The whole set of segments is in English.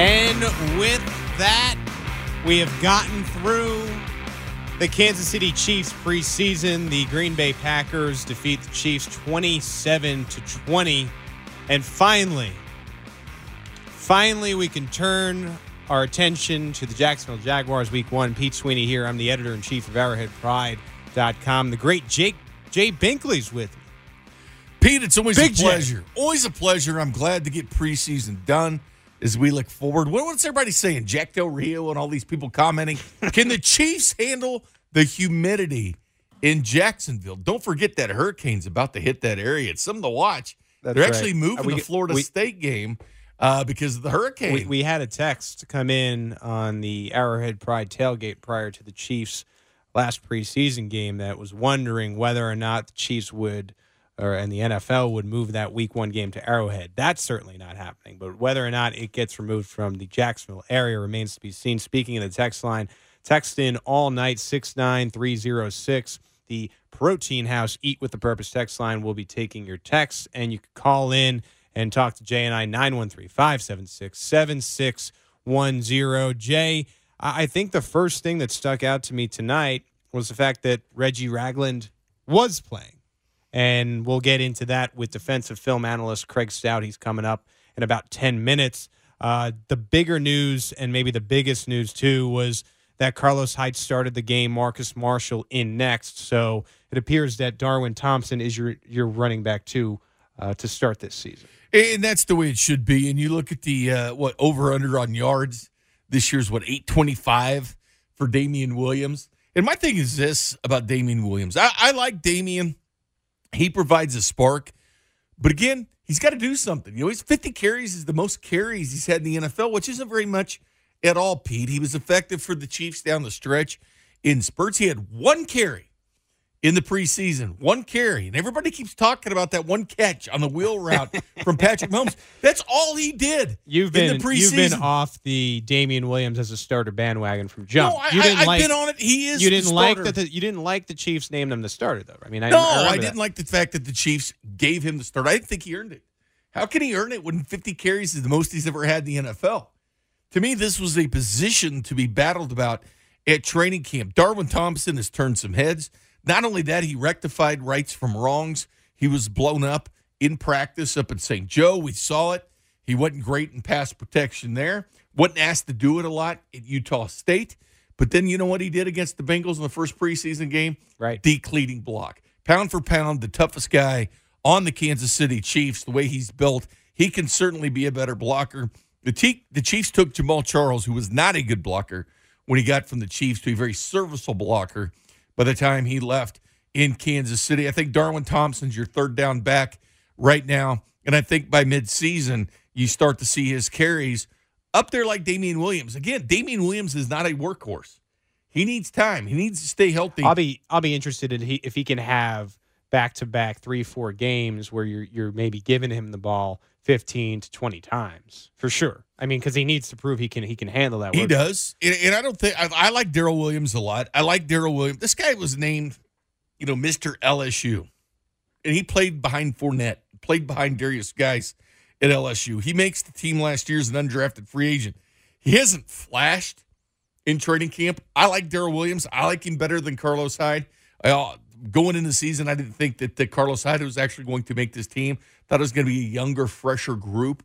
And with that, we have gotten through the Kansas City Chiefs preseason. The Green Bay Packers defeat the Chiefs 27 to 20. And finally, finally, we can turn our attention to the Jacksonville Jaguars week one. Pete Sweeney here. I'm the editor in chief of ArrowheadPride.com. The great Jake Jay Binkley's with me. Pete, it's always Big a pleasure. Always a pleasure. I'm glad to get preseason done as we look forward. What, what's everybody saying? Jack Del Rio and all these people commenting. Can the Chiefs handle the humidity in Jacksonville? Don't forget that hurricane's about to hit that area. It's something to watch. That's They're right. actually moving We- the Florida we- State game uh, because of the hurricane. We, we had a text come in on the Arrowhead Pride tailgate prior to the Chiefs' last preseason game that was wondering whether or not the Chiefs would, or and the NFL would move that Week One game to Arrowhead. That's certainly not happening. But whether or not it gets removed from the Jacksonville area remains to be seen. Speaking of the text line, text in all night six nine three zero six. The Protein House Eat with the Purpose text line will be taking your texts, and you can call in and talk to Jay and I 913 576 7610. Jay, I think the first thing that stuck out to me tonight was the fact that Reggie Ragland was playing. And we'll get into that with defensive film analyst Craig Stout. He's coming up in about 10 minutes. Uh, the bigger news, and maybe the biggest news too, was that Carlos Hyde started the game, Marcus Marshall in next. So it appears that Darwin Thompson is your, your running back too uh, to start this season. And that's the way it should be. And you look at the uh, what over under on yards this year's what eight twenty five for Damien Williams. And my thing is this about Damien Williams. I, I like Damien. He provides a spark, but again, he's got to do something. You know, he's fifty carries is the most carries he's had in the NFL, which isn't very much at all. Pete, he was effective for the Chiefs down the stretch in spurts. He had one carry in the preseason, one carry, and everybody keeps talking about that one catch on the wheel route from Patrick Mahomes. That's all he did. You've in been the you've been off the Damien Williams as a starter bandwagon from jump. No, I, you didn't I, like been on it. He is. you the didn't like that the, you didn't like the Chiefs named him the starter though. I mean, I No, I, I, didn't that. like the fact that the Chiefs gave him the start. I didn't think he earned it. How can he earn it when 50 carries is the most he's ever had in the NFL? To me, this was a position to be battled about at training camp. Darwin Thompson has turned some heads. Not only that, he rectified rights from wrongs. He was blown up in practice up in St. Joe. We saw it. He wasn't great in pass protection there. Wasn't asked to do it a lot at Utah State. But then you know what he did against the Bengals in the first preseason game? Right. Decleating block. Pound for pound, the toughest guy on the Kansas City Chiefs, the way he's built, he can certainly be a better blocker. The, T- the Chiefs took Jamaal Charles, who was not a good blocker when he got from the Chiefs to a very serviceable blocker by the time he left in Kansas City. I think Darwin Thompson's your third down back right now. And I think by midseason, you start to see his carries up there like Damien Williams. Again, Damien Williams is not a workhorse. He needs time. He needs to stay healthy. I'll be I'll be interested in he, if he can have back to back three four games where you're you're maybe giving him the ball fifteen to twenty times for sure. I mean, because he needs to prove he can he can handle that. He does, and, and I don't think I, I like Darrel Williams a lot. I like Darrel Williams. This guy was named, you know, Mister LSU, and he played behind Fournette, played behind Derrius Guice at LSU. He makes the team last year as an undrafted free agent. He hasn't flashed in training camp. I like Darrel Williams. I like him better than Carlos Hyde. I, uh, going into the season, I didn't think that, that Carlos Hyde was actually going to make this team. Thought it was going to be a younger, fresher group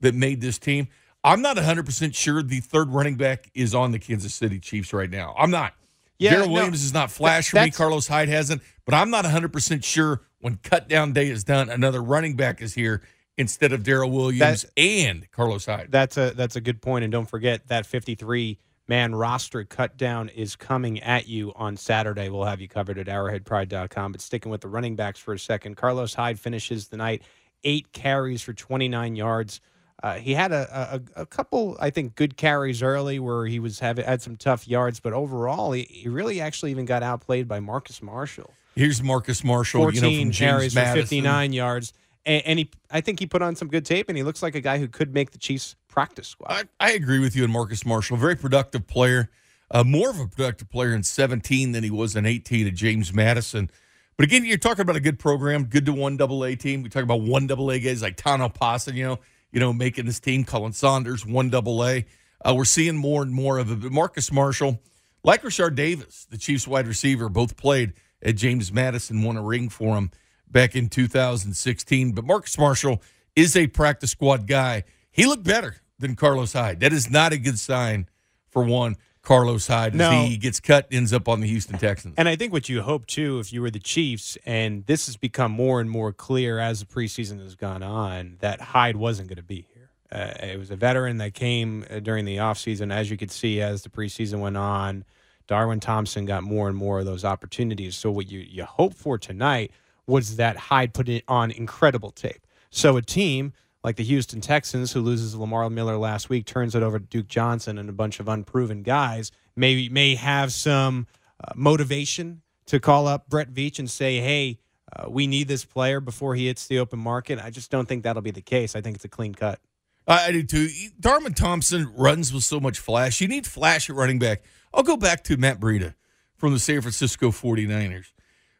that made this team. I'm not 100% sure the third running back is on the Kansas City Chiefs right now. I'm not. Yeah, Darrel no, Williams is not flash for me. Carlos Hyde hasn't. But I'm not 100% sure when cut down day is done, another running back is here instead of Darrel Williams and Carlos Hyde. That's a that's a good point, and don't forget that fifty three man roster cut down is coming at you on Saturday. We'll have you covered at arrowheadpride.com. But sticking with the running backs for a second, Carlos Hyde finishes the night eight carries for 29 yards. Uh, he had a, a a couple, I think, good carries early where he was having had some tough yards, but overall, he, he really actually even got outplayed by Marcus Marshall. Here's Marcus Marshall, 14 you know, from James carries for 59 yards, and, and he, I think he put on some good tape, and he looks like a guy who could make the Chiefs practice squad. I, I agree with you on Marcus Marshall. Very productive player. Uh, more of a productive player in 17 than he was in 18 at James Madison. But again, you're talking about a good program, good to one double A team. We talk about one double A guys like Tano Pasa, you know, you know, making this team. Khalen Saunders, one double A. Uh, we're seeing more and more of it. Marcus Marshall, like Rashard Davis, the Chiefs wide receiver, both played at James Madison, won a ring for him back in 2016. But Marcus Marshall is a practice squad guy. He looked better than Carlos Hyde. That is not a good sign for one. Carlos Hyde as No. he gets cut, ends up on the Houston Texans. And I think what you hope too, if you were the Chiefs, and this has become more and more clear as the preseason has gone on, that Hyde wasn't going to be here. Uh, it was a veteran that came uh, during the offseason. As you could see, as the preseason went on, Darwin Thompson got more and more of those opportunities. So what you, you hope for tonight was that Hyde put it on incredible tape. So a team like the Houston Texans, who loses Lamar Miller last week, turns it over to Duke Johnson and a bunch of unproven guys, may may have some uh, motivation to call up Brett Veach and say, "Hey, uh, we need this player before he hits the open market." I just don't think that'll be the case. I think it's a clean cut. I do too. Darwin Thompson runs with so much flash. You need flash at running back. I'll go back to Matt Breida from the San Francisco 49ers.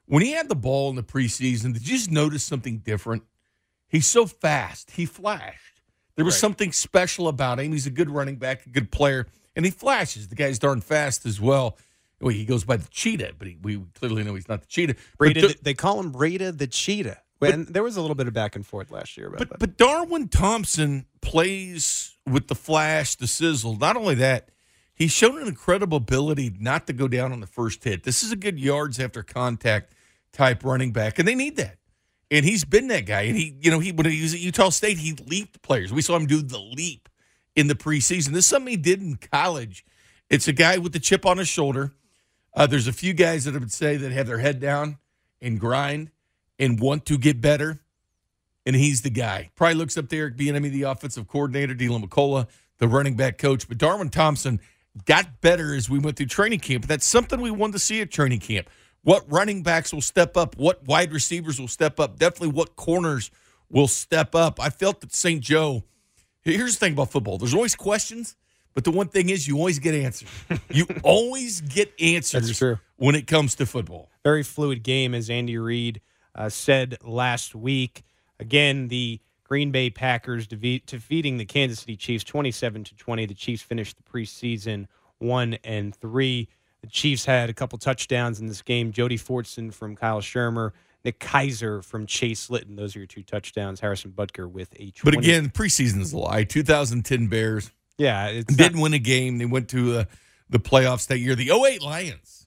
When he had the ball in the preseason, did you just notice something different? He's so fast. He flashed. There was Right. something special about him. He's a good running back, a good player, and he flashes. The guy's darn fast as well. Well, he goes by the cheetah, but he, we clearly know he's not the cheetah. But Breida, the- they call him Breida the Cheetah. And there was a little bit of back and forth last year about But that. but Darwin Thompson plays with the flash, the sizzle. Not only that, he's shown an incredible ability not to go down on the first hit. This is a good yards after contact type running back, and they need that. And he's been that guy. And he, you know, he when he was at Utah State, he leaped players. We saw him do the leap in the preseason. This is something he did in college. It's a guy with the chip on his shoulder. Uh, there's a few guys that I would say that have their head down and grind and want to get better and he's the guy. Probably looks up to Eric Bieniemy, the offensive coordinator, Deland McCullough, the running back coach. But Darwin Thompson got better as we went through training camp. That's something we wanted to see at training camp. What running backs will step up? What wide receivers will step up? Definitely what corners will step up. I felt that St. Joe. Here's the thing about football: there's always questions, but the one thing is you always get answers. you always get answers That's true. when it comes to football. very fluid game, as Andy Reid uh, said last week. Again, the Green Bay Packers defeating the Kansas City Chiefs 27 to 20. The Chiefs finished the preseason one and three. The Chiefs had a couple touchdowns in this game. Jody Fortson from Kyle Shurmur, Nick Keizer from Chase Litton. Those are your two touchdowns. Harrison Butker with a 20. But again, preseason is a lie. 2010 Bears yeah, it's didn't win a game. They went to uh, the playoffs that year. The 08 Lions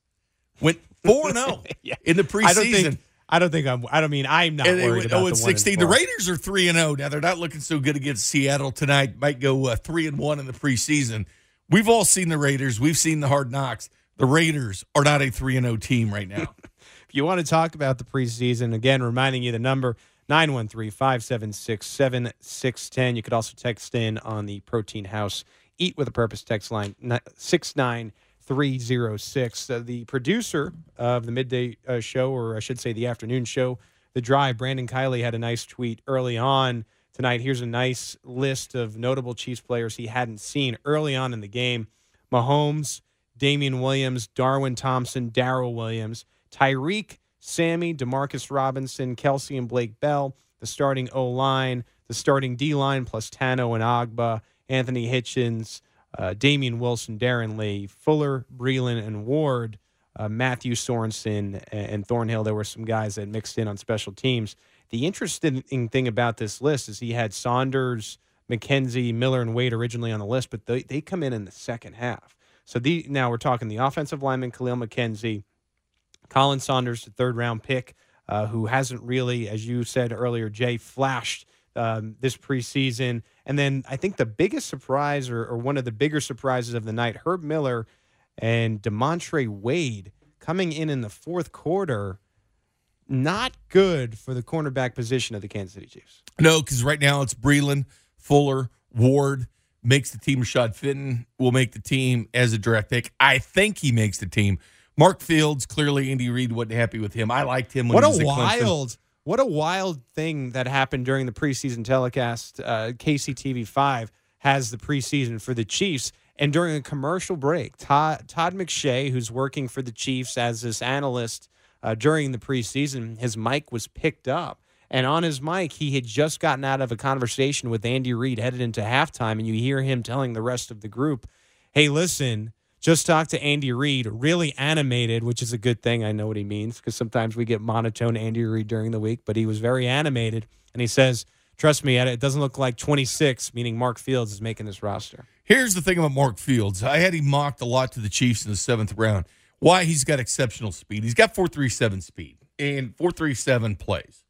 went 4 0 Yeah. in the preseason. I don't think. I don't think I'm. I don't mean I'm not and worried about 0 the 16. The. Raiders are 3 and 0. Now they're not looking so good against Seattle tonight. Might go uh, 3 and 1 in the preseason. We've all seen the Raiders. We've seen the hard knocks. The Raiders are not a 3 and 0 team right now. If you want to talk about the preseason, again, reminding you the number 913 576 7610. You could also text in on the Protein House Eat with a Purpose text line 69306. Uh, the producer of the midday uh, show, or I should say the afternoon show, The Drive, Brandon Kiley, had a nice tweet early on tonight. Here's a nice list of notable Chiefs players he hadn't seen early on in the game Mahomes, Damien Williams, Darwin Thompson, Darrel Williams, Tyreek, Sammy, Demarcus Robinson, Kelce, and Blake Bell, the starting O line, the starting D line plus Tanoh and Ogbah, Anthony Hitchens, uh, Damien Wilson, Darron Lee, Fuller, Breeland, and Ward, uh, Mathieu Sorensen, and, Thornhill. There were some guys that mixed in on special teams. The interesting thing about this list is he had Saunders, McKenzie, Miller, and Wade originally on the list, but they, they come in in the second half. So the now we're talking the offensive lineman Khalil McKenzie, Khalen Saunders, the third round pick, uh, who hasn't really, as you said earlier, Jay, flashed um, this preseason. And then I think the biggest surprise, or, or one of the bigger surprises of the night, Herb Miller and D'Montre Wade coming in in the fourth quarter. Not good for the cornerback position of the Kansas City Chiefs. No, because right now it's Breeland, Fuller, Ward makes the team. Rashad Fenton will make the team as a direct pick. I think he makes the team. Mark Fields, clearly Andy Reid wasn't happy with him. I liked him when What he a was at Clemson. wild, what a wild thing that happened during the preseason telecast. Uh, KCTV five has the preseason for the Chiefs, and during a commercial break, Todd, Todd McShay, who's working for the Chiefs as this analyst uh, during the preseason, his mic was picked up, And on his mic, he had just gotten out of a conversation with Andy Reid headed into halftime, and you hear him telling the rest of the group, "Hey, listen." Just talked to Andy Reid, really animated, which is a good thing. I know what he means because sometimes we get monotone Andy Reid during the week, but he was very animated. And he says, Trust me, it doesn't look like 26, meaning Mark Fields is making this roster. Here's the thing about Mark Fields. I had him mocked a lot to the Chiefs in the seventh round. Why? He's got exceptional speed. He's got 437 speed and 437 plays.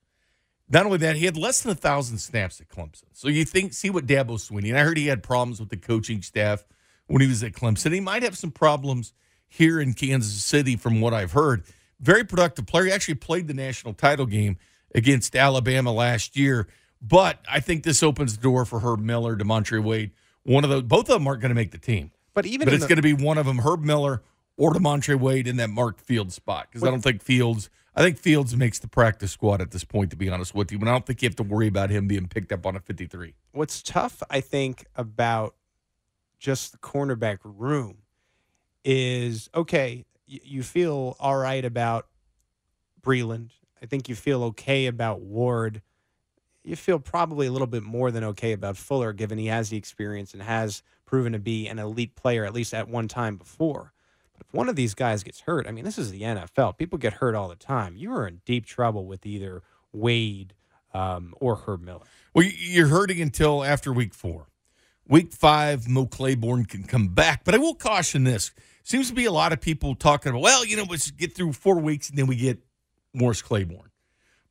Not only that, he had less than a thousand snaps at Clemson. So you think, see what Dabo Swinney, and I heard he had problems with the coaching staff when he was at Clemson. He might have some problems here in Kansas City, from what I've heard. Very productive player. He actually played the national title game against Alabama last year. But I think this opens the door for Herb Miller, D'Montre Wade. One of those, both of them aren't going to make the team. But even but it's the, going to be one of them, Herb Miller or D'Montre Wade in that Mark Fields spot. Because I don't think Fields, I think Fields makes the practice squad at this point. To be honest with you, but I don't think you have to worry about him being picked up on a fifty-three. What's tough, I think, about just the cornerback room is okay. You, feel all right about Breeland. I think you feel okay about Ward you feel probably a little bit more than okay about Fuller, given he has the experience and has proven to be an elite player at least at one time before. But if one of these guys gets hurt, I mean, this is the NFL. People get hurt all the time. You are in deep trouble with either Wade um, or Herb Miller. Well, you're hurting until after week four. Week five, Mo Claiborne can come back. But I will caution this. Seems to be a lot of people talking about, well, you know, let's get through four weeks and then we get Morris Claiborne.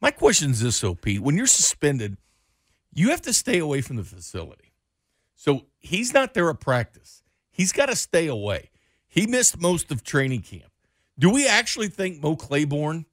My question is this, Pete. When you're suspended, you have to stay away from the facility. So he's not there at practice. He's got to stay away. He missed most of training camp. Do we actually think Mo Claiborne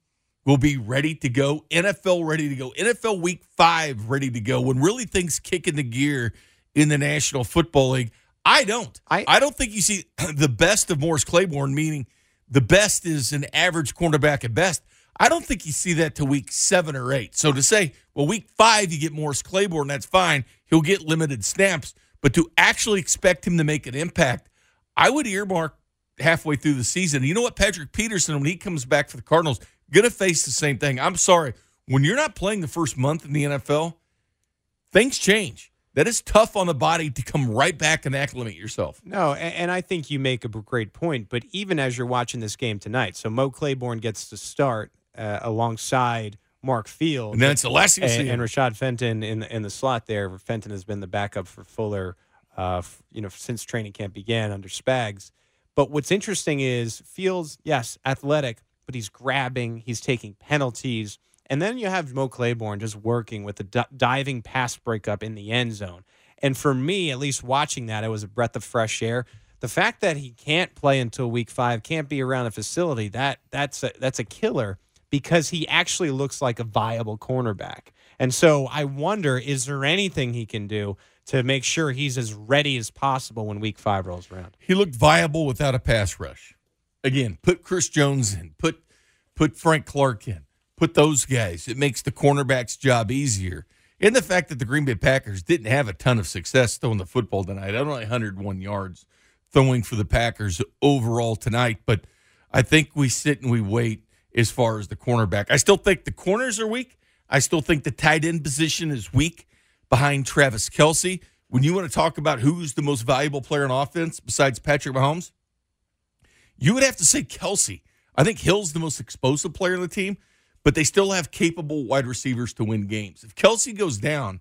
will be ready to go? NFL ready to go? NFL week five ready to go when really things kick into gear in the National Football League? I don't. I, I don't think you see the best of Morris Claiborne, meaning the best is an average cornerback at best. I don't think you see that to week seven or eight. So to say, well, week five, you get Morris Claiborne, that's fine. He'll get limited snaps. But to actually expect him to make an impact, I would earmark halfway through the season. You know what? Patrick Peterson, when he comes back for the Cardinals, going to face the same thing. I'm sorry. When you're not playing the first month in the NFL, things change. That is tough on the body to come right back and acclimate yourself. No, and, and I think you make a great point. But even as you're watching this game tonight, so Mo Claiborne gets to start uh, alongside Mark Field. And that's the last thing and, and Rashad Fenton in in the slot there. Fenton has been the backup for Fuller, uh, you know, since training camp began under Spags. But what's interesting is Fields, yes, athletic, but he's grabbing, he's taking penalties. And then you have Mo Claiborne just working with the diving pass breakup in the end zone. And for me, at least watching that, it was a breath of fresh air. The fact that he can't play until week five, can't be around the facility, that that's a, that's a killer because he actually looks like a viable cornerback. And so I wonder is there anything he can do to make sure he's as ready as possible when week five rolls around? He looked viable without a pass rush. Again, put Chris Jones in, put put Frank Clark in, put those guys. It makes the cornerback's job easier. And the fact that the Green Bay Packers didn't have a ton of success throwing the football tonight. I don't know, 101 yards throwing for the Packers overall tonight, but I think we sit and we wait as far as the cornerback. I still think the corners are weak. I still think the tight end position is weak behind Travis Kelce. When you want to talk about who's the most valuable player in offense besides Patrick Mahomes, you would have to say Kelce. I think Hill's the most explosive player on the team, but they still have capable wide receivers to win games. If Kelce goes down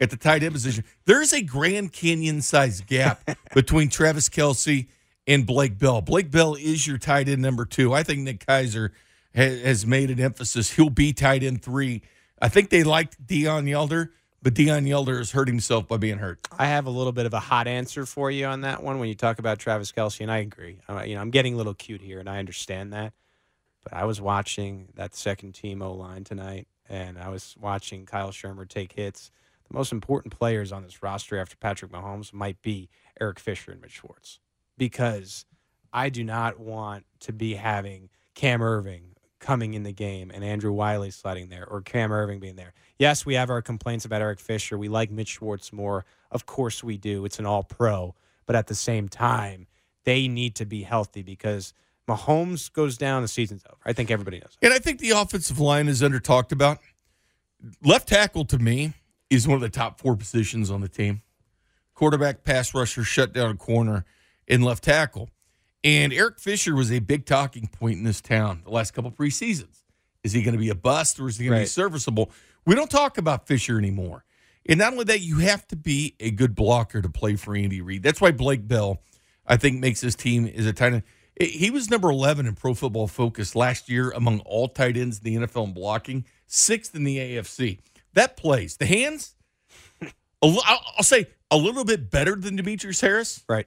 at the tight end position, there's a Grand Canyon sized gap between Travis Kelce and Blake Bell. Blake Bell is your tight end number two. I think Nick Keizer has made an emphasis. He'll be tight end three. I think they liked Dion Yelder, but Deon Yelder has hurt himself by being hurt. I have a little bit of a hot answer for you on that one when you talk about Travis Kelce, and I agree. You know, I'm getting a little cute here, and I understand that. But I was watching that second team O line tonight, and I was watching Kyle Shurmur take hits. The most important players on this roster after Patrick Mahomes might be Eric Fisher and Mitch Schwartz, because I do not want to be having Cam Erving coming in the game and Andrew Wylie sliding there or Cam Erving being there. Yes, we have our complaints about Eric Fisher. We like Mitch Schwartz more. Of course we do. It's an all pro. But at the same time, they need to be healthy because Mahomes goes down, the season's over. I think everybody knows. And I think the offensive line is under talked about. Left tackle to me is one of the top four positions on the team. Quarterback, pass rusher, shut down corner, and left tackle. And Eric Fisher was a big talking point in this town the last couple preseasons. Is he going to be a bust or is he going Right. to be serviceable? We don't talk about Fisher anymore. And not only that, you have to be a good blocker to play for Andy Reid. That's why Blake Bell, I think, makes this team is a tight end. He was number 11 in Pro Football Focus last year among all tight ends in the NFL in blocking, sixth in the AFC. That plays. The hands, a li- I'll I'll say a little bit better than Demetrius Harris. Right.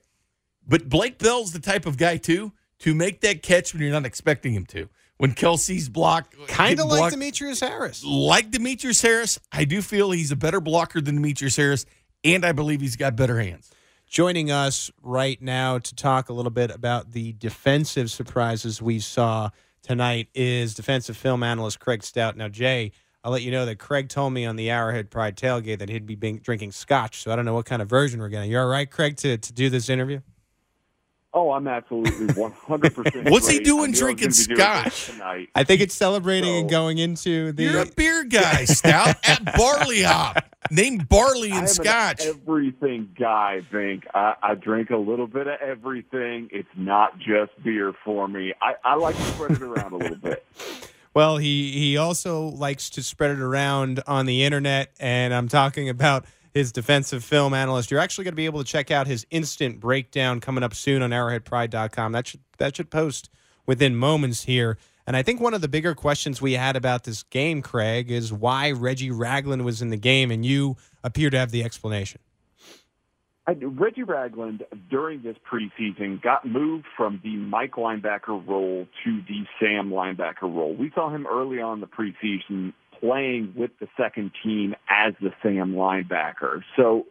But Blake Bell's the type of guy too to make that catch when you're not expecting him to. When Kelce's block, Kind of like Demetrius Harris. like Demetrius Harris. I do feel he's a better blocker than Demetrius Harris, and I believe he's got better hands. Joining us right now to talk a little bit about the defensive surprises we saw tonight is defensive film analyst Craig Stout. Now, Jay, I'll let you know that Craig told me on the Arrowhead Pride tailgate that he'd be drinking scotch, so I don't know what kind of version we're getting. You all right, Craig, to, to do this interview? Oh, I'm absolutely 100%. What's he doing I knew I was drinking gonna doing scotch? Tonight. I think it's celebrating and going into the. You're a beer guy, Stout, at Barley Hop. Named Barley I and Scotch. an everything guy, Bink. I, I drink a little bit of everything. It's not just beer for me. I, I like to spread it around a little bit. Well, he he also likes to spread it around on the internet, and I'm talking about his defensive film analyst. You're actually going to be able to check out his instant breakdown coming up soon on ArrowheadPride.com. That should that should post within moments here. And I think one of the bigger questions we had about this game, Craig, is why Reggie Ragland was in the game, and you appear to have the explanation. I, Reggie Ragland, during this preseason, got moved from the Mike linebacker role to the Sam linebacker role. We saw him early on the preseason playing with the second team as the Sam linebacker. So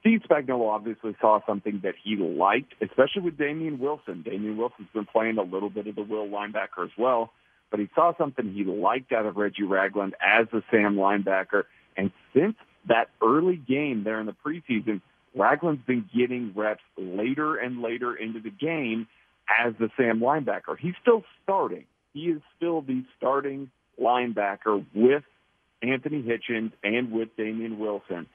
Steve Spagnuolo obviously saw something that he liked, especially with Damien Wilson. Damien Wilson's been playing a little bit of the will linebacker as well, but he saw something he liked out of Reggie Ragland as the Sam linebacker. And since that early game there in the preseason, Ragland's been getting reps later and later into the game as the Sam linebacker. He's still starting. He is still the starting linebacker with Anthony Hitchens and with Damien Wilson.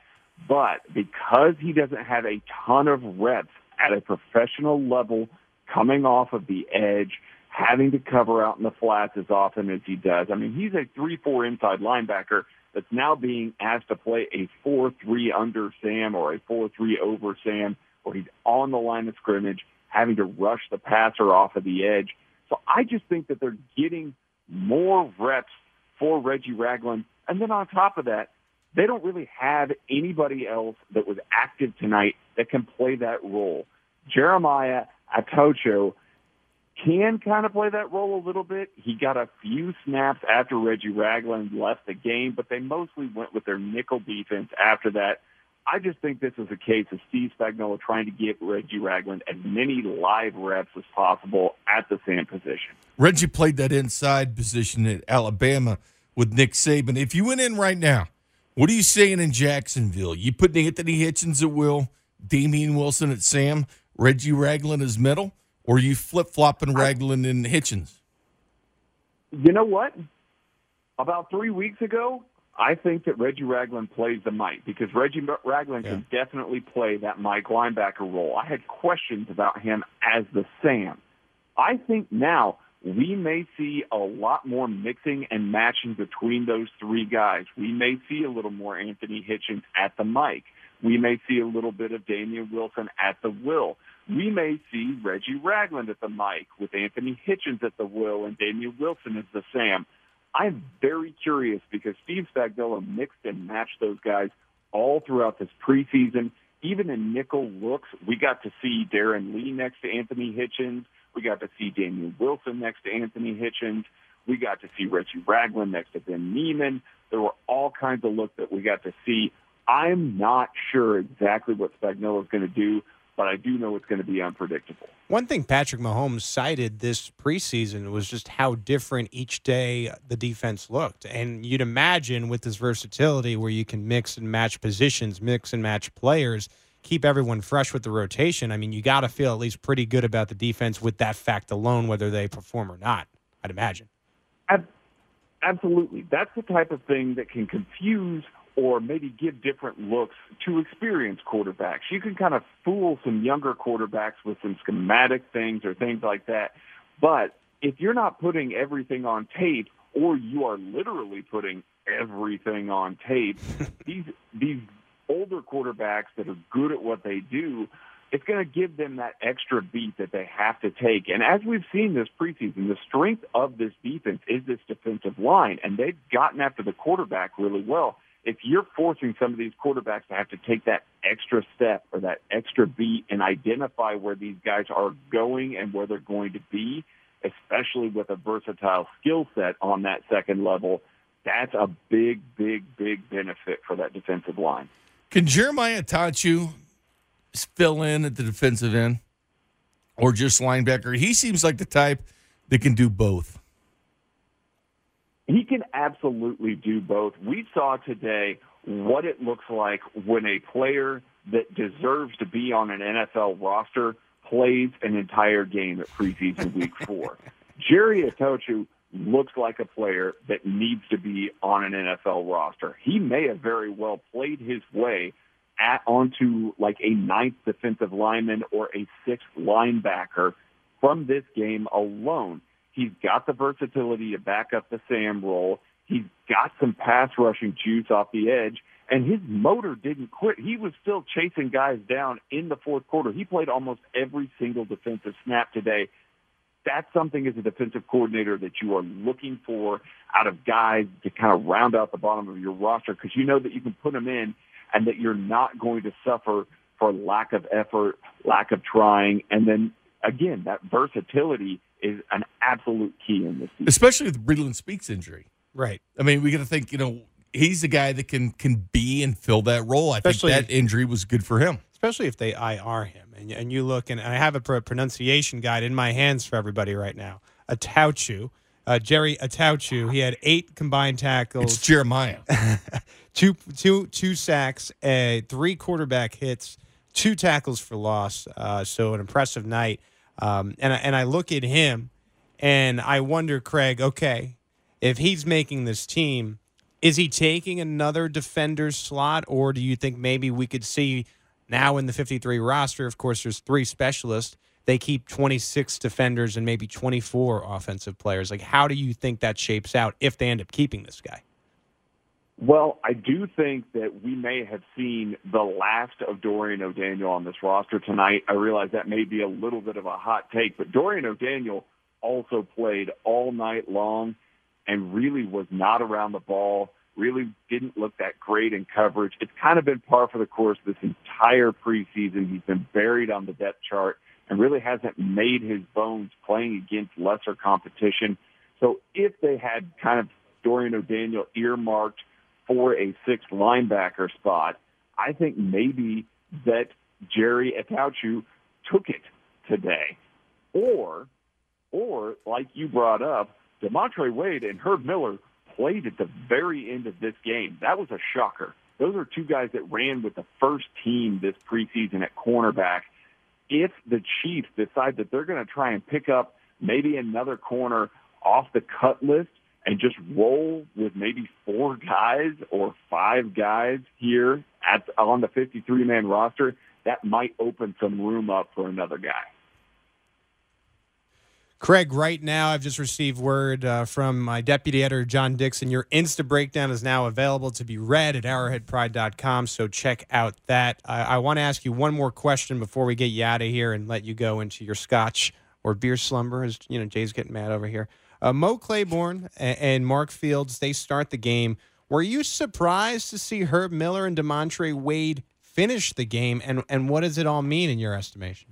But because he doesn't have a ton of reps at a professional level coming off of the edge, having to cover out in the flats as often as he does, I mean, he's a 3 4 inside linebacker that's now being asked to play a 4 3 under Sam or a 4 3 over Sam, where he's on the line of scrimmage, having to rush the passer off of the edge. So I just think that they're getting more reps for Reggie Ragland. And then on top of that, they don't really have anybody else that was active tonight that can play that role. Jeremiah Attaochu can kind of play that role a little bit. He got a few snaps after Reggie Ragland left the game, but they mostly went with their nickel defense after that. I just think this is a case of Steve Spagnuolo trying to give Reggie Ragland as many live reps as possible at the same position. Reggie played that inside position at Alabama with Nick Saban. If you went in right now, what are you saying in Jacksonville? You put Anthony Hitchens at will, Damien Wilson at Sam, Reggie Ragland as middle, or you flip flopping Ragland and Hitchens? You know what? About three weeks ago, I think that Reggie Ragland plays the Mike because Reggie Ragland can definitely play that Mike linebacker role. I had questions about him as the Sam. I think now we may see a lot more mixing and matching between those three guys. We may see a little more Anthony Hitchens at the Mike. We may see a little bit of Damien Wilson at the will. We may see Reggie Ragland at the Mike with Anthony Hitchens at the will and Damien Wilson as the Sam. I'm very curious because Steve Spagnuolo mixed and matched those guys all throughout this preseason. Even in nickel looks, we got to see Darron Lee next to Anthony Hitchens. We got to see Damien Wilson next to Anthony Hitchens. We got to see Reggie Ragland next to Ben Niemann. There were all kinds of looks that we got to see. I'm not sure exactly what Spagnuolo is going to do, but I do know it's going to be unpredictable. One thing Patrick Mahomes cited this preseason was just how different each day the defense looked. And you'd imagine with this versatility where you can mix and match positions, mix and match players, keep everyone fresh with the rotation. I mean, you got to feel at least pretty good about the defense with that fact alone, whether they perform or not, I'd imagine. Absolutely. That's the type of thing that can confuse or maybe give different looks to experienced quarterbacks. You can kind of fool some younger quarterbacks with some schematic things or things like that. But if you're not putting everything on tape or you are literally putting everything on tape, these these older quarterbacks that are good at what they do, it's going to give them that extra beat that they have to take. And as we've seen this preseason, the strength of this defense is this defensive line, and they've gotten after the quarterback really well. If you're forcing some of these quarterbacks to have to take that extra step or that extra beat and identify where these guys are going and where they're going to be, especially with a versatile skill set on that second level, that's a big, big, big benefit for that defensive line. Can Jeremiah Attaochu fill in at the defensive end or just linebacker? He seems like the type that can do both. He can absolutely do both. We saw today what it looks like when a player that deserves to be on an NFL roster plays an entire game at preseason week four. Jerry Attaochu looks like a player that needs to be on an NFL roster. He may have very well played his way at onto like a ninth defensive lineman or a sixth linebacker from this game alone. He's got the versatility to back up the Sam role. He's got some pass rushing juice off the edge, and his motor didn't quit. He was still chasing guys down in the fourth quarter. He played almost every single defensive snap today. That's something as a defensive coordinator that you are looking for out of guys to kind of round out the bottom of your roster because you know that you can put them in and that you're not going to suffer for lack of effort, lack of trying, and then again, that versatility is an absolute key in this. Season. Especially with Breeland Speaks injury. Right. I mean, we got to think, you know, he's the guy that can can be and fill that role. I Especially, think that injury was good for him. Especially if they IR him. And, and you look, and I have a pronunciation guide in my hands for everybody right now. Attaochu. Uh, Jerry Attaochu. He had eight combined tackles. It's Jeremiah. two, two, two sacks, uh, three quarterback hits, two tackles for loss. Uh, so an impressive night. Um, and and I look at him, and I wonder, Craig. Okay, if he's making this team, is he taking another defender's slot, or do you think maybe we could see now in the 53 roster? Of course, there's three specialists. They keep 26 defenders and maybe 24 offensive players. Like, how do you think that shapes out if they end up keeping this guy? Well, I do think that we may have seen the last of Dorian O'Daniel on this roster tonight. I realize that may be a little bit of a hot take, but Dorian O'Daniel also played all night long and really was not around the ball, really didn't look that great in coverage. It's kind of been par for the course this entire preseason. He's been buried on the depth chart and really hasn't made his bones playing against lesser competition. So if they had kind of Dorian O'Daniel earmarked for a sixth linebacker spot, I think maybe that Jerry Attaochu took it today. Or, or like you brought up, D'Montre Wade and Herb Miller played at the very end of this game. That was a shocker. Those are two guys that ran with the first team this preseason at cornerback. If the Chiefs decide that they're going to try and pick up maybe another corner off the cut list, and just roll with maybe four guys or five guys here at on the 53 man roster, that might open some room up for another guy. Craig, right now I've just received word uh, from my deputy editor, John Dixon. Your Insta breakdown is now available to be read at arrowheadpride.com, so check out that. I, I want to ask you one more question before we get you out of here and let you go into your scotch or beer slumber, as you know, Jay's getting mad over here. Uh, Mo Claiborne and, and, Mark Fields, they start the game. Were you surprised to see Herb Miller and D'Montre Wade finish the game? And, and what does it all mean in your estimation?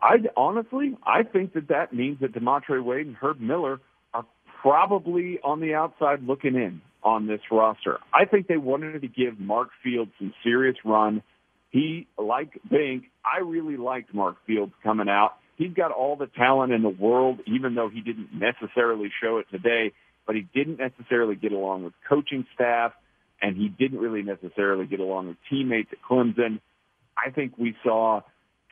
I honestly, I think that that means that D'Montre Wade and Herb Miller are probably on the outside looking in on this roster. I think they wanted to give Mark Fields some serious run. He, like Bink, I really liked Mark Fields coming out he's got all the talent in the world, even though he didn't necessarily show it today. But he didn't necessarily get along with coaching staff, and he didn't really necessarily get along with teammates at Clemson. I think we saw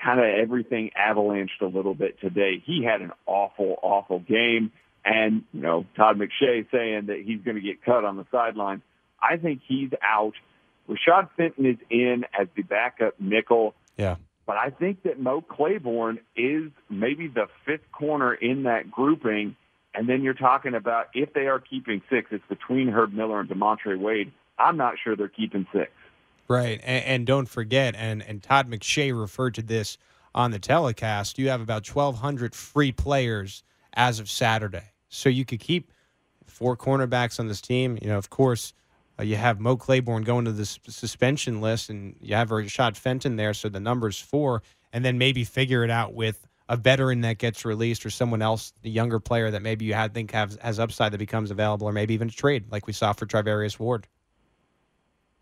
kind of everything avalanched a little bit today. He had an awful, awful game, and you know Todd McShay saying that he's going to get cut on the sideline. I think he's out. Rashad Fenton is in as the backup nickel. Yeah. But I think that Mo Claiborne is maybe the fifth corner in that grouping. And then you're talking about if they are keeping six, it's between Herb Miller and D'Montre Wade. I'm not sure they're keeping six. Right. And, and don't forget, and, and Todd McShay referred to this on the telecast, you have about 1,200 free players as of Saturday. So you could keep four cornerbacks on this team. You know, of course, uh, you have Mo Claiborne going to the suspension list, and you have Rashad Fenton there, so the number's four, and then maybe figure it out with a veteran that gets released or someone else, the younger player that maybe you had think has, has upside that becomes available, or maybe even a trade like we saw for Charvarius Ward.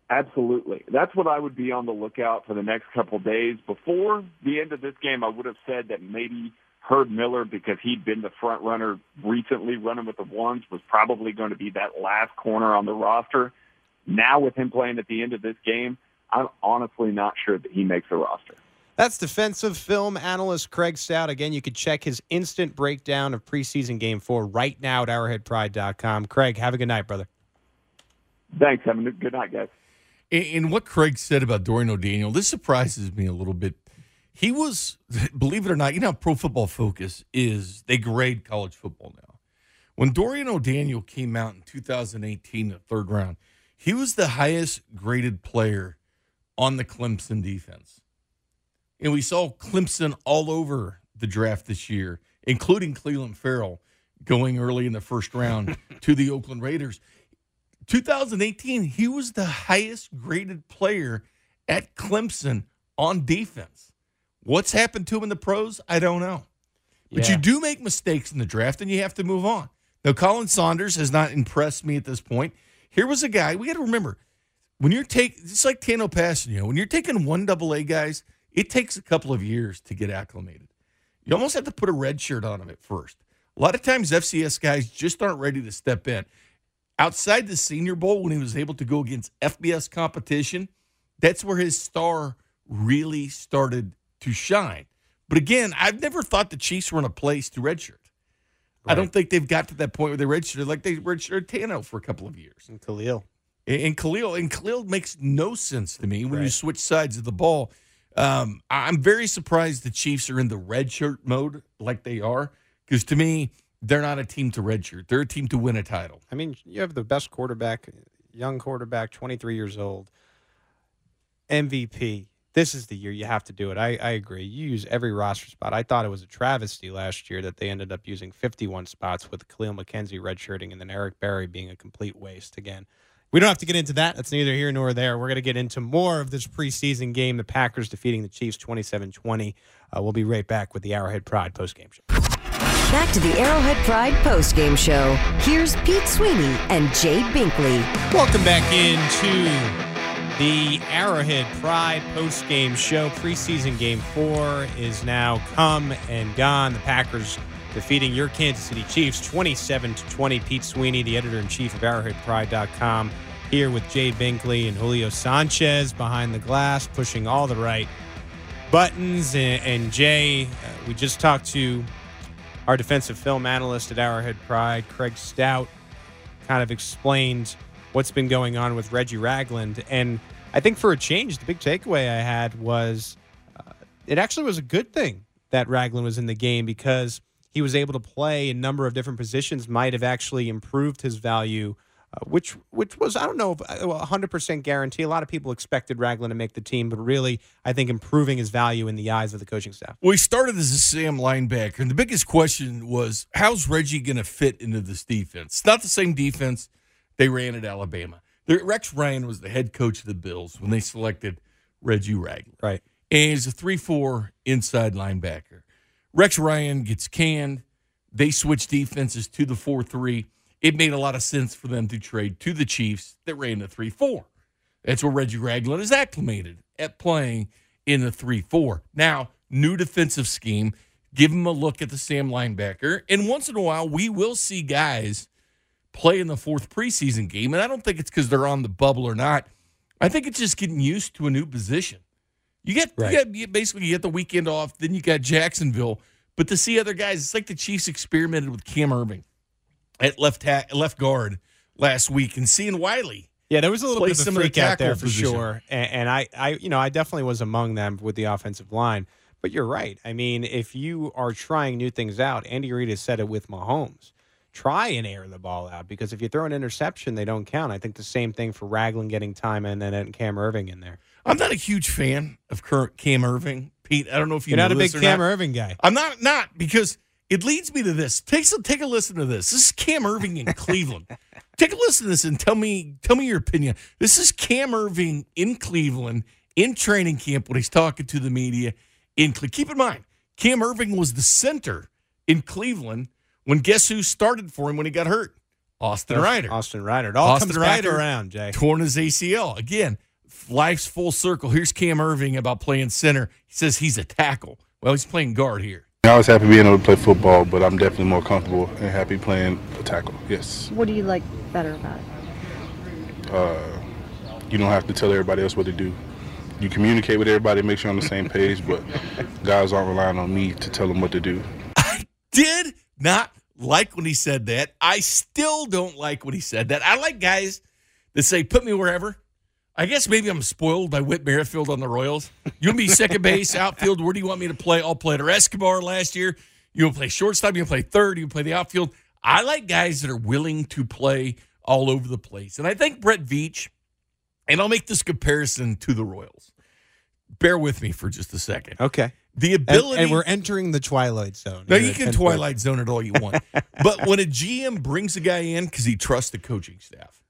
Absolutely. That's what I would be on the lookout for the next couple days. Before the end of this game, I would have said that maybe Herb Miller, because he'd been the front runner recently running with the ones, was probably going to be that last corner on the roster. Now, with him playing at the end of this game, I'm honestly not sure that he makes the roster. That's defensive film analyst Craig Stout. Again, you could check his instant breakdown of preseason game four right now at arrowheadpride.com. Craig, have a good night, brother. Thanks. Have a good night, guys. And what Craig said about Dorian O'Daniel, this surprises me a little bit. He was, believe it or not, you know how Pro Football Focus is, they grade college football now. When Dorian O'Daniel came out in 2018, the third round, he was the highest graded player on the Clemson defense. And we saw Clemson all over the draft this year, including Clelin Ferrell going early in the first round to the Oakland Raiders. 2018, he was the highest graded player at Clemson on defense. What's happened to him in the pros? I don't know. But Yeah. you do make mistakes in the draft and you have to move on. Now, Khalen Saunders has not impressed me at this point. Here was a guy, we got to remember, when you're taking, it's like Tanoh Kpassagnon, when you're taking one double A guys, it takes a couple of years to get acclimated. You almost have to put a red shirt on them at first. A lot of times, FCS guys just aren't ready to step in. Outside the Senior Bowl, when he was able to go against FBS competition, that's where his star really started to shine. But again, I've never thought the Chiefs were in a place to redshirt. I don't think they've got to that point where they redshirted like they redshirted Tanoh for a couple of years. And Khalil. And Khalil and Khalil makes no sense to me when you switch sides of the ball. Um, I'm very surprised the Chiefs are in the red shirt mode like they are because to me they're not a team to redshirt. They're a team to win a title. I mean, you have the best quarterback, young quarterback, 23 years old, MVP. This is the year you have to do it. I, I agree. You use every roster spot. I thought it was a travesty last year that they ended up using 51 spots with Khalil McKenzie redshirting and then Eric Berry being a complete waste again. We don't have to get into that. That's neither here nor there. We're going to get into more of this preseason game, the Packers defeating the Chiefs 27 20. Uh, we'll be right back with the Arrowhead Pride postgame show. Back to the Arrowhead Pride postgame show. Here's Pete Sweeney and Jay Binkley. Welcome back into the Arrowhead Pride post game show. Preseason game four is now come and gone. The Packers defeating your Kansas City Chiefs 27 to 20. Pete Sweeney, the editor in chief of ArrowheadPride.com, here with Jay Binkley and Julio Sanchez behind the glass, pushing all the right buttons. And, and Jay, uh, we just talked to our defensive film analyst at Arrowhead Pride, Craig Stout, kind of explained what's been going on with Reggie Ragland. And I think for a change, the big takeaway I had was uh, it actually was a good thing that Ragland was in the game because he was able to play a number of different positions, might have actually improved his value. Uh, which which was I don't know uh, hundred percent guarantee. A lot of people expected Ragland to make the team, but really I think improving his value in the eyes of the coaching staff. Well, he started as a Sam linebacker, and the biggest question was how's Reggie going to fit into this defense? It's not the same defense they ran at Alabama. Rex Ryan was the head coach of the Bills when they selected Reggie Ragland. Right. and he's a 3 4 inside linebacker. Rex Ryan gets canned. They switch defenses to the 4 3. It made a lot of sense for them to trade to the Chiefs that ran the 3 4. That's where Reggie Ragland is acclimated at playing in the 3 4. Now, new defensive scheme. Give him a look at the Sam linebacker. And once in a while, we will see guys play in the fourth preseason game. And I don't think it's because they're on the bubble or not. I think it's just getting used to a new position. You get, Right. you get you basically you get the weekend off, then you got Jacksonville. But to see other guys, it's like the Chiefs experimented with Cam Erving. at left ta- left guard last week, and seeing Wylie. Yeah, there was a little bit of a some of the freak out there for position. sure, and, and I, I, you know, I definitely was among them with the offensive line. But you're right. I mean, if you are trying new things out, Andy Reid has said it with Mahomes. Try and air the ball out because if you throw an interception, they don't count. I think the same thing for Ragland getting time and then Cam Erving in there. I'm not a huge fan of Cam Erving, Pete. I don't know if you You're know not a big Cam not. Erving guy. I'm not not because it leads me to this. Take some, take a listen to this. This is Cam Erving in Cleveland. take a listen to this and tell me tell me your opinion. This is Cam Erving in Cleveland in training camp when he's talking to the media in Cle- Keep in mind, Cam Erving was the center in Cleveland when guess who started for him when he got hurt? Austin Reiter. Austin Reiter. It all Austin comes back Reiter. around, Jay. torn his ACL. Again, life's full circle. Here's Cam Erving about playing center. He says he's a tackle. Well, he's playing guard here. I was happy being able to play football, but I'm definitely more comfortable and happy playing a tackle. Yes. What do you like better about it? Uh, you don't have to tell everybody else what to do. You communicate with everybody, make sure you're on the same page, but guys aren't relying on me to tell them what to do. I did not like when he said that. I still don't like when he said that. I like guys that say, put me wherever. I guess maybe I'm spoiled by Whit Merrifield on the Royals. You want me second base, outfield? Where do you want me to play? I'll play at Escobar last year. You want to play shortstop? You want to play third? You want to play the outfield? I like guys that are willing to play all over the place. And I think Brett Veach, and I'll make this comparison to the Royals. Bear with me for just a second. Okay. The ability. and we're entering the twilight zone. No, Here you can twilight zone it all you want. but when a GM brings a guy in because he trusts the coaching staff,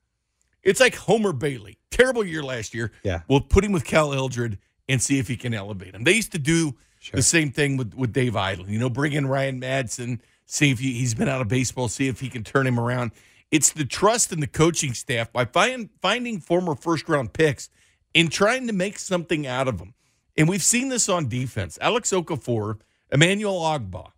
it's like Homer Bailey. Terrible year last year. Yeah. We'll put him with Cal Eldred and see if he can elevate him. They used to do Sure. the same thing with, with Dave Eiland. You know, bring in Ryan Madson, see if he, he's been out of baseball, see if he can turn him around. It's the trust in the coaching staff by find, finding former first round picks and trying to make something out of them. And we've seen this on defense. Alex Okafor, Emmanuel Ogbah,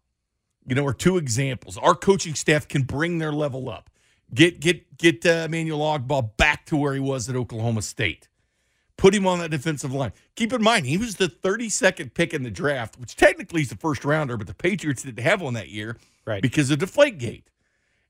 you know, are two examples. Our coaching staff can bring their level up. Get get get uh, Emmanuel Ogbah back to where he was at Oklahoma State. Put him on that defensive line. Keep in mind, he was the 32nd pick in the draft, which technically is the first rounder, but the Patriots didn't have one that year Right. because of Deflategate.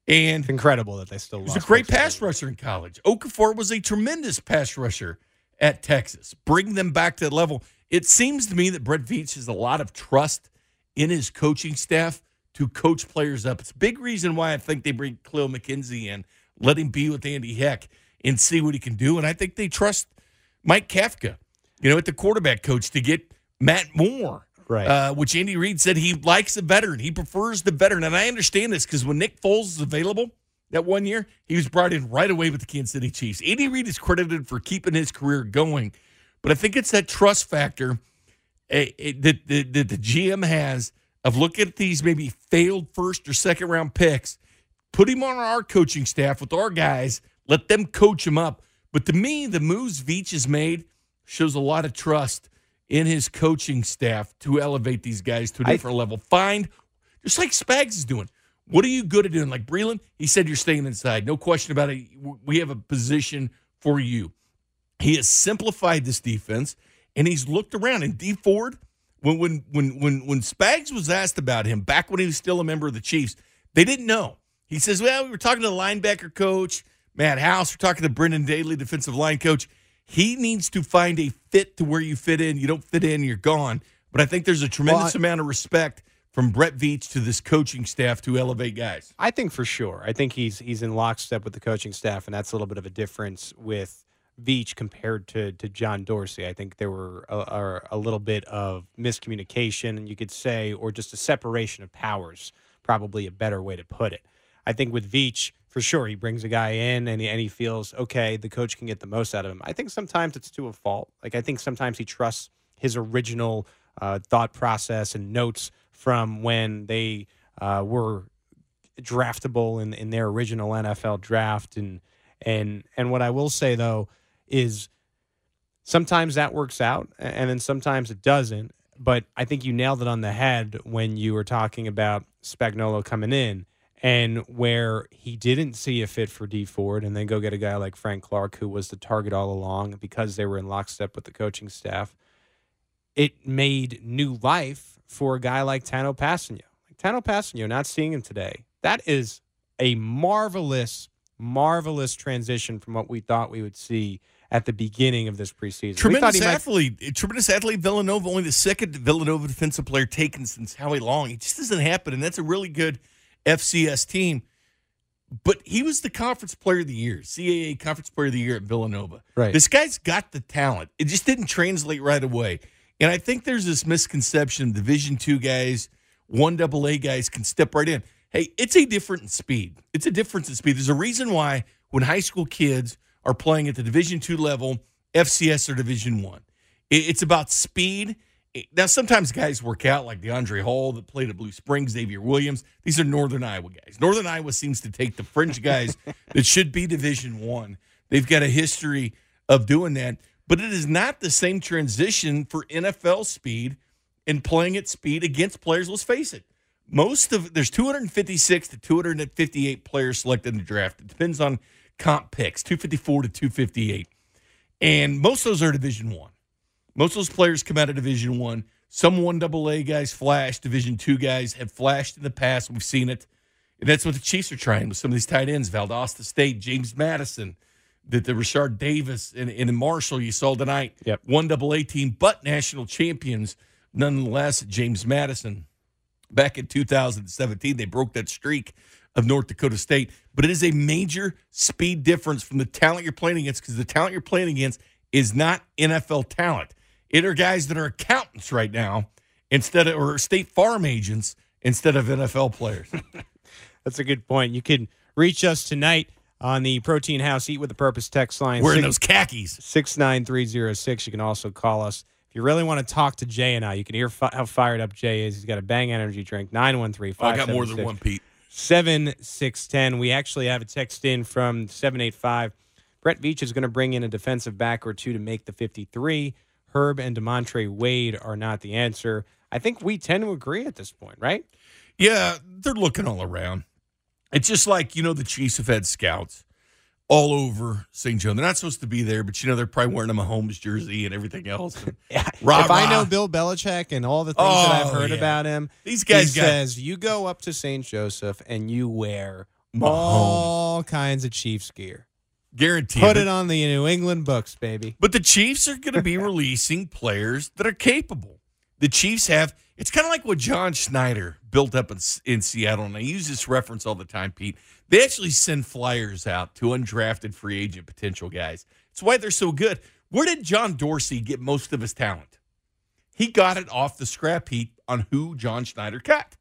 And It's incredible that they still he was a great pass rusher in college. Okafor was a tremendous pass rusher at Texas. Bring them back to that level. It seems to me that Brett Veach has a lot of trust in his coaching staff to coach players up. It's a big reason why I think they bring Kahlil McKenzie in, let him be with Andy Heck and see what he can do. And I think they trust Mike Kafka, you know, at the quarterback coach to get Matt Moore Right. uh, which Andy Reid said he likes a veteran. He prefers the veteran. And I understand this because when Nick Foles was available that one year, he was brought in right away with the Kansas City Chiefs. Andy Reid is credited for keeping his career going. But I think it's that trust factor eh, eh, that, that the GM has of looking at these maybe failed first or second round picks, put him on our coaching staff with our guys, let them coach him up. But to me, the moves Veach has made shows a lot of trust in his coaching staff to elevate these guys to a different level. Find, just like Spags is doing. What are you good at doing? Like Breeland, he said you're staying inside. No question about it. We have a position for you. He has simplified this defense and he's looked around. And Dee Ford, when when when when when Spags was asked about him back when he was still a member of the Chiefs, they didn't know. He says, "Well, we were talking to the linebacker coach, Matt House. We're talking to Brendan Daly, defensive line coach. He needs to find a fit to where you fit in. You don't fit in, you're gone. But I think there's a tremendous I- amount of respect from Brett Veach to this coaching staff to elevate guys. I think for sure. I think he's he's in lockstep with the coaching staff, and that's a little bit of a difference with Veach compared to to John Dorsey. I think there were a, a, little bit of miscommunication, you could say, or just a separation of powers. Probably a better way to put it. I think with Veach, for sure, he brings a guy in and he, and he feels okay. The coach can get the most out of him. I think sometimes it's to a fault. Like I think sometimes he trusts his original uh, thought process and notes from when they uh, were draftable in, in their original NFL draft and and and what I will say though is sometimes that works out and then sometimes it doesn't. But I think you nailed it on the head when you were talking about Spagnolo coming in and where he didn't see a fit for Dee Ford and then go get a guy like Frank Clark who was the target all along because they were in lockstep with the coaching staff. It made new life for a guy like Tanoh Kpassagnon. Like Tanoh Kpassagnon, not seeing him today, that is a marvelous, marvelous transition from what we thought we would see at the beginning of this preseason. Tremendous he might- athlete. Tremendous athlete. Villanova, only the second Villanova defensive player taken since Howie Long. It just doesn't happen, and that's a really good FCS team. But he was the conference player of the year, CAA conference player of the year at Villanova. Right. This guy's got the talent. It just didn't translate right away. And I think there's this misconception: Division two guys, one double A guys can step right in. Hey, it's a different in speed. It's a difference in speed. There's a reason why when high school kids are playing at the Division two level, FCS or Division one, it's about speed. Now, sometimes guys work out like Deiondre' Hall that played at Blue Springs, Xavier Williams. These are Northern Iowa guys. Northern Iowa seems to take the fringe guys that should be Division One. They've got a history of doing that, but it is not the same transition for NFL speed and playing at speed against players. Let's face it. Most of there's 256 to 258 players selected in the draft. It depends on comp picks, 254 to 258. And most of those are Division One. Most of those players come out of Division One. Some one double A guys flash. Division two guys have flashed in the past. We've seen it. And that's what the Chiefs are trying with some of these tight ends. Valdosta State, James Madison, the, the Richard Davis, and, and Marshall you saw tonight. Yep. One double A team, but national champions nonetheless. James Madison back in 2017 they broke that streak of north dakota state but it is a major speed difference from the talent you're playing against because the talent you're playing against is not nfl talent it are guys that are accountants right now instead of or state farm agents instead of nfl players That's a good point. You can reach us tonight on the Protein House Eat with a Purpose text line. wearing six- those khakis 69306. You can also call us. If you really want to talk to Jay and I, you can hear fi- how fired up Jay is. He's got a Bang Energy drink, 913 Oh, i got more than one pete 7610. We actually have a text in from 785. Brett Veach is going to bring in a defensive back or two to make the 53. Herb and D'Montre Wade are not the answer. I think we tend to agree at this point, right? Yeah, they're looking all around. It's just like, you know, the Chiefs have had scouts all over St. John. They're not supposed to be there, but, you know, they're probably wearing a Mahomes jersey and everything else. Yeah. Rah, if I know Bill Belichick and all the things that I've Oh, heard yeah. about him, These guys he got- says you go up to St. Joseph and you wear Mahomes. all kinds of Chiefs gear. Guaranteed. Put it on the New England books, baby. But the Chiefs are going to be releasing players that are capable. The Chiefs have, it's kind of like what John Schneider built up in, in Seattle. And I use this reference all the time, Pete. They actually send flyers out to undrafted free agent potential guys. It's why they're so good. Where did John Dorsey get most of his talent? He got it off the scrap heap on who John Schneider cut.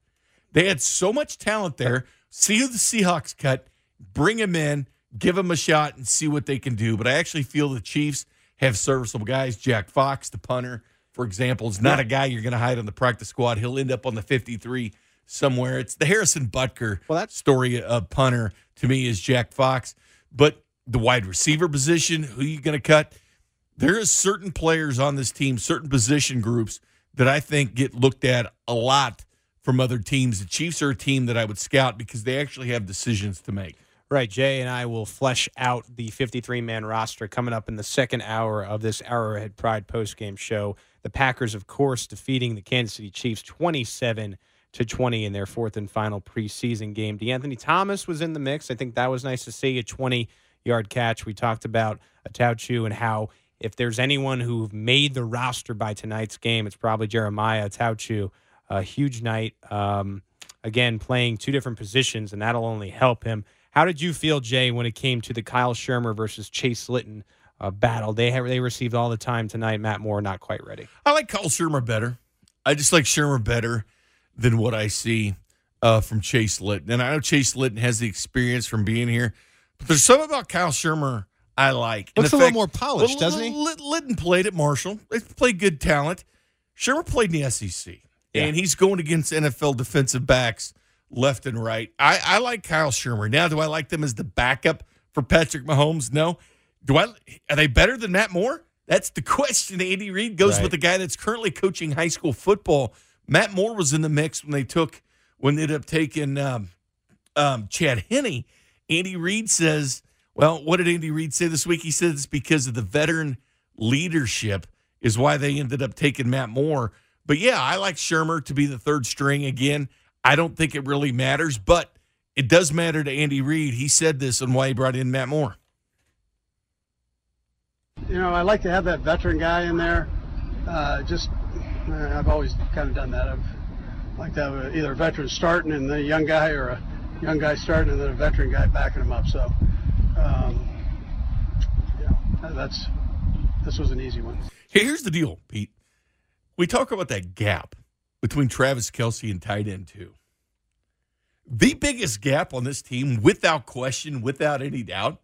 They had so much talent there. See who the Seahawks cut, bring him in, give him a shot, and see what they can do. But I actually feel the Chiefs have serviceable guys. Jack Fox, the punter, for example, is not a guy you're going to hide on the practice squad. He'll end up on the 53 somewhere. It's the Harrison Butker Well, that's- story of punter to me is Jack Fox. But the wide receiver position, who you going to cut? There is certain players on this team, certain position groups that I think get looked at a lot from other teams. The Chiefs are a team that I would scout because they actually have decisions to make. Right. Jay and I will flesh out the 53 man roster coming up in the second hour of this Arrowhead Pride postgame show. The Packers, of course, defeating the Kansas City Chiefs 27 to 20 in their fourth and final preseason game. De'Anthony Thomas was in the mix. I think that was nice to see a 20 yard catch. We talked about a Attaochu and how if there's anyone who made the roster by tonight's game, it's probably Jeremiah Attaochu. A huge night. Um, again, playing two different positions, and that'll only help him. How did you feel, Jay, when it came to the Kyle Shurmur versus Chase Litton uh, battle? They have, they received all the time tonight. Matt Moore not quite ready. I like Kyle Shurmur better. I just like Shurmur better than what I see uh, from Chase Litton. And I know Chase Litton has the experience from being here, but there's something about Kyle Shurmur I like. Looks a little more polished, Well, doesn't he? Lit- Litton played at Marshall. They played good talent. Shurmur played in the SEC, and he's going against NFL defensive backs left and right. I, I like Kyle Shurmur. Now, do I like them as the backup for Patrick Mahomes? No. Do I? Are they better than Matt Moore? That's the question. Andy Reid goes Right. with the guy that's currently coaching high school football. Matt Moore was in the mix when they took when they ended up taking um, um, Chad Henne. Andy Reid says, well, what did Andy Reid say this week? He said it's because of the veteran leadership is why they ended up taking Matt Moore. But yeah, I like Shurmur to be the third string again. I don't think it really matters, but it does matter to Andy Reid. He said this on why he brought in Matt Moore. You know, I like to have that veteran guy in there. Uh, just, I've always kind of done that. I've like to have either a veteran starting and then a young guy, or a young guy starting and then a veteran guy backing him up. So, um, yeah, that's this was an easy one. Here's the deal, Pete. We talk about that gap between Travis Kelce and tight end two. The biggest gap on this team, without question, without any doubt,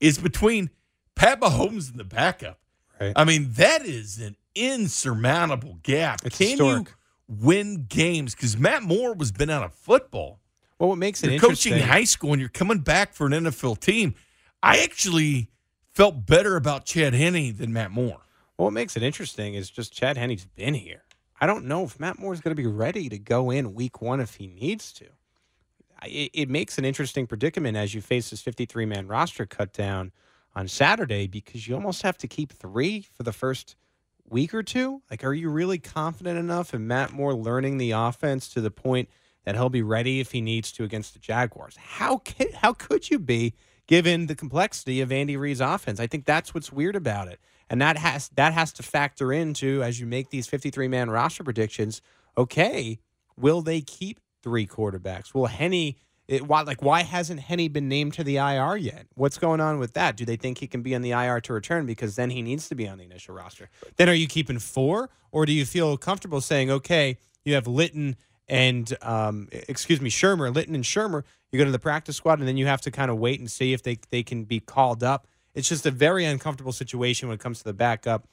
is between Pat Mahomes and the backup. Right. I mean, that is an insurmountable gap. It's Can historic. you win games? Because Matt Moore was been out of football. Well, what makes it You're interesting? coaching high school and you're coming back for an NFL team. I actually felt better about Chad Henne than Matt Moore. Well, what makes it interesting is just Chad Henne's been here. I don't know if Matt Moore's going to be ready to go in week one if he needs to. It, it makes an interesting predicament as you face this 53 man roster cut down on Saturday because you almost have to keep three for the first week or two. Like, are you really confident enough in Matt Moore learning the offense to the point that he'll be ready if he needs to against the Jaguars? How how could you be given the complexity of Andy Reid's offense? I think that's what's weird about it, and that has that has to factor into as you make these 53 man roster predictions. Okay, will they keep three quarterbacks? Will Henne? It, why, like, why hasn't Henne been named to the IR yet? What's going on with that? Do they think he can be on the IR to return because then he needs to be on the initial roster? Then are you keeping four, or do you feel comfortable saying, okay, you have Litton and um, excuse me, Shurmur, Litton and Shurmur, you go to the practice squad, and then you have to kind of wait and see if they they can be called up. It's just a very uncomfortable situation when it comes to the backup.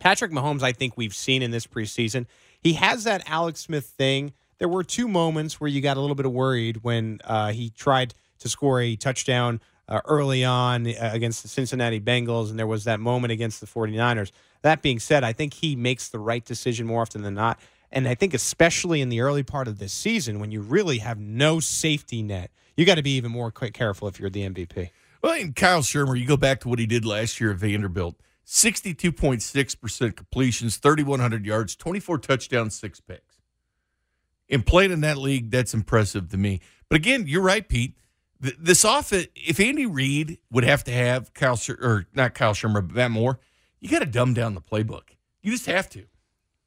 Patrick Mahomes, I think we've seen in this preseason, he has that Alex Smith thing. There were two moments where you got a little bit worried when uh, he tried to score a touchdown uh, early on uh, against the Cincinnati Bengals, and there was that moment against the 49ers. That being said, I think he makes the right decision more often than not. And I think, especially in the early part of this season, when you really have no safety net, you got to be even more careful if you're the MVP. Well, and Kyle Shurmur, you go back to what he did last year at Vanderbilt 62.6% completions, 3,100 yards, 24 touchdowns, six picks. And playing in that league, that's impressive to me. But again, you're right, Pete. This offense, if Andy Reid would have to have Kyle or not Kyle Shurmur, but Matt Moore, you got to dumb down the playbook. You just have to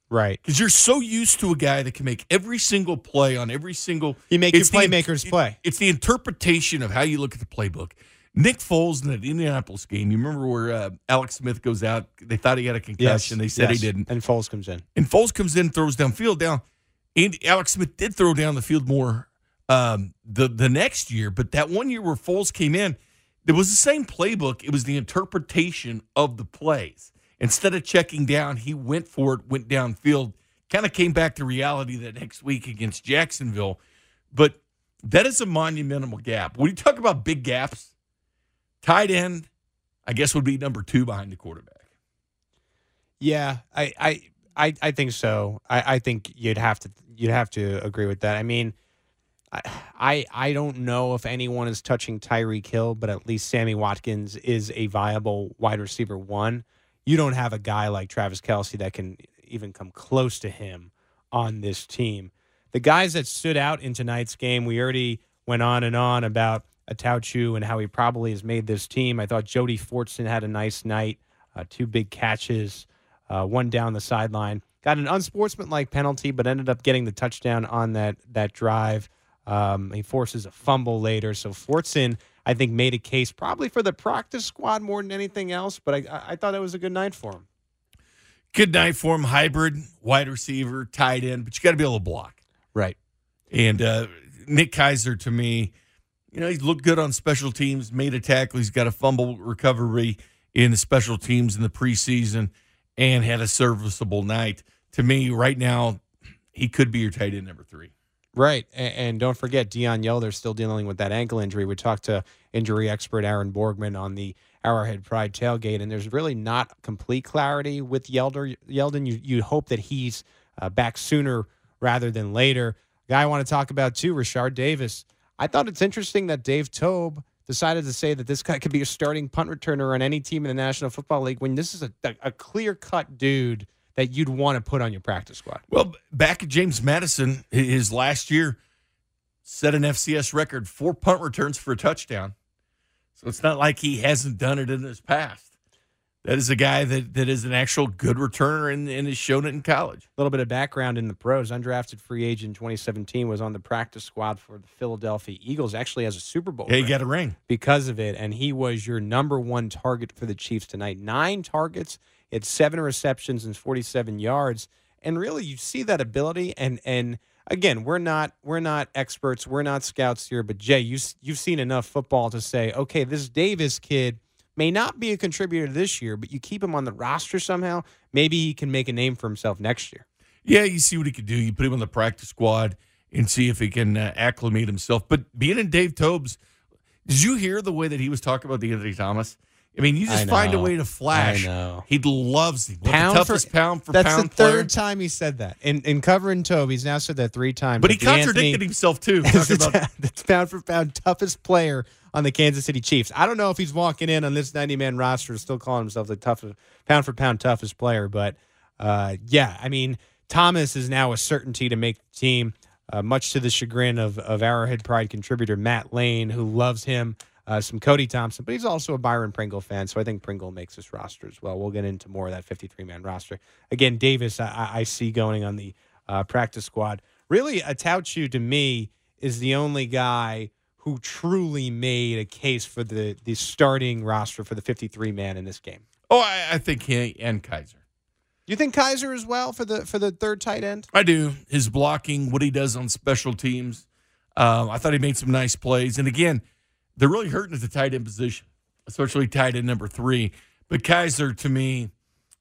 Right. because you're so used to a guy that can make every single play on every single. You make your It's the- playmakers play. It's the interpretation of how you look at the playbook. Nick Foles in that Indianapolis game. You remember where uh, Alex Smith goes out? They thought he had a concussion. They said yes. he didn't. And Foles comes in. And Foles comes in, throws downfield. Down, and Alex Smith did throw down the field more um, the the next year, but that one year where Foles came in, it was the same playbook. It was the interpretation of the plays. Instead of checking down, he went for it, went downfield. Kind of came back to reality that next week against Jacksonville, but that is a monumental gap. When you talk about big gaps, tight end, I guess would be number two behind the quarterback. Yeah, I, I, I, I think so. I, I think you'd have to you'd have to agree with that. I mean, I, I, I don't know if anyone is touching Tyreek Hill, but at least Sammy Watkins is a viable wide receiver one. You don't have a guy like Travis Kelce that can even come close to him on this team. The guys that stood out in tonight's game, we already went on and on about Attaochu and how he probably has made this team. I thought Jody Fortson had a nice night, uh, two big catches, uh, one down the sideline. Got an unsportsmanlike penalty, but ended up getting the touchdown on that that drive. Um, he forces a fumble later, so Fortson, I think, made a case probably for the practice squad more than anything else. But I, I- thought it was a good night for him. Good night for him. Hybrid, wide receiver, tight end, but you got to be able to block. Right. And uh, Nick Keizer, to me, you know, he's looked good on special teams, made a tackle. He's got a fumble recovery in the special teams in the preseason and had a serviceable night. To me, right now, he could be your tight end number three. Right. And, don't forget, Deon Yelder's still dealing with that ankle injury. We talked to injury expert Aaron Borgman on the Arrowhead Pride tailgate, and there's really not complete clarity with Yelder. Yeldon, you, you hope that he's uh, back sooner rather than later. Guy I want to talk about too, Richard Davis. I thought it's interesting that Dave Toub decided to say that this guy could be a starting punt returner on any team in the National Football League when this is a, a, clear cut dude that you'd want to put on your practice squad. Well, back at James Madison, his last year, set an FCS record four punt returns for a touchdown. So it's not like he hasn't done it in his past. That is a guy that, that is an actual good returner and, and has shown it in college. A little bit of background in the pros. Undrafted free agent in 2017 was on the practice squad for the Philadelphia Eagles. Actually, has a Super Bowl. Yeah, he got a ring. because of it, and he was your number one target for the Chiefs tonight. Nine targets, it's seven receptions and 47 yards, and really you see that ability. And and again, we're not we're not experts, we're not scouts here, but Jay, you you've seen enough football to say, okay, this Davis kid may not be a contributor this year, but you keep him on the roster somehow, maybe he can make a name for himself next year. Yeah, you see what he can do. You put him on the practice squad and see if he can uh, acclimate himself. But being in Dave Toub's, did you hear the way that he was talking about Anthony Thomas? I mean, you just find a way to flash. I know. He loves. What, Pound the toughest for- pound for That's pound the third player. time he said that. In in covering Toby, he's now said that three times. But he The Anthony- contradicted himself too. is Talking about the pound for pound toughest player on the Kansas City Chiefs. I don't know if he's walking in on this 90 man roster still calling himself the toughest pound for pound toughest player, but uh, yeah, I mean Thomas is now a certainty to make the team, uh, much to the chagrin of of Arrowhead Pride contributor Matt Lane, who loves him. Uh, some Cody Thompson, but he's also a Byron Pringle fan, so I think Pringle makes this roster as well. We'll get into more of that 53 man roster. Again, Davis, I- I, see going on the uh, practice squad. Really, Attaochu to me is the only guy who truly made a case for the the starting roster for the 53 man in this game. Oh, I, I think he and Keizer. You think Keizer as well for the for the third tight end? I do. His blocking, what he does on special teams. Um, I thought he made some nice plays. And again, they're really hurting at the tight end position, especially tight end number three. But Keizer, to me,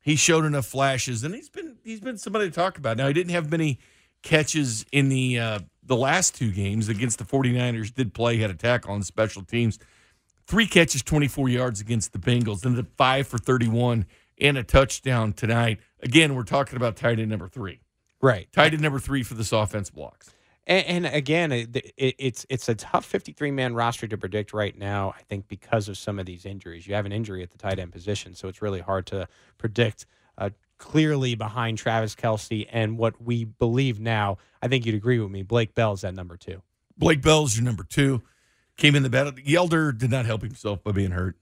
he showed enough flashes, and he's been he's been somebody to talk about. Now he didn't have many catches in the uh, the last two games against the 49ers. Did play, had a tackle on special teams. Three catches, 24 yards against the Bengals, and the five for 31 and a touchdown tonight. Again, we're talking about tight end number three. Right. Tight end number three for this offense blocks. And, and again, it, it, it's it's a tough 53 man roster to predict right now. I think because of some of these injuries, you have an injury at the tight end position, so it's really hard to predict. Uh, clearly behind Travis Kelce and what we believe now, I think you'd agree with me. Blake Bell's at number two. Blake Bell's your number two. Came in the battle. Yelder did not help himself by being hurt.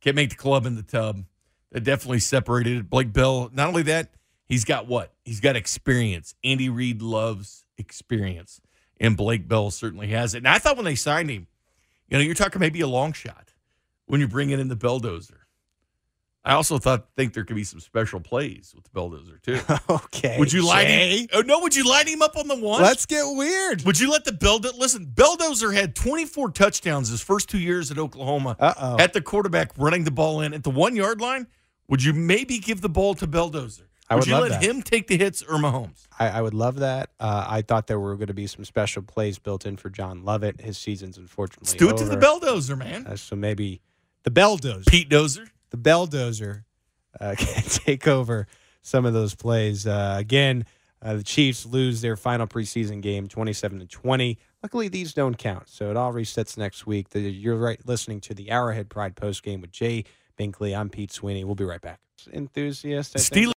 Can't make the club in the tub. That definitely separated. Blake Bell, not only that, he's got what? He's got experience. Andy Reid loves experience. And Blake Bell certainly has it. And I thought when they signed him, you know, you're talking maybe a long shot when you're bringing in the Belldozer. I also thought think there could be some special plays with the Belldozer too. okay. Would you line Jay. him? Oh no! Would you line him up on the one? Let's get weird. Would you let the Belldozer listen? Belldozer had 24 touchdowns his first two years at Oklahoma. Uh oh. At the quarterback running the ball in at the one yard line, would you maybe give the ball to Belldozer? I would you let that. him take the hits or Mahomes? I, I would love that. Uh, I thought there were going to be some special plays built in for John Lovett. His season's unfortunately Let's do it to the over. Belldozer, man. Uh, so maybe the Belldozer. Pete Dozer. the Belldozer uh, can take over some of those plays. Uh, again, uh, the Chiefs lose their final preseason game, twenty-seven to twenty. Luckily, these don't count, so it all resets next week. The, you're right, listening to the Arrowhead Pride post game with Jay Binkley. I'm Pete Sweeney. We'll be right back. Enthusiast, I. Steelers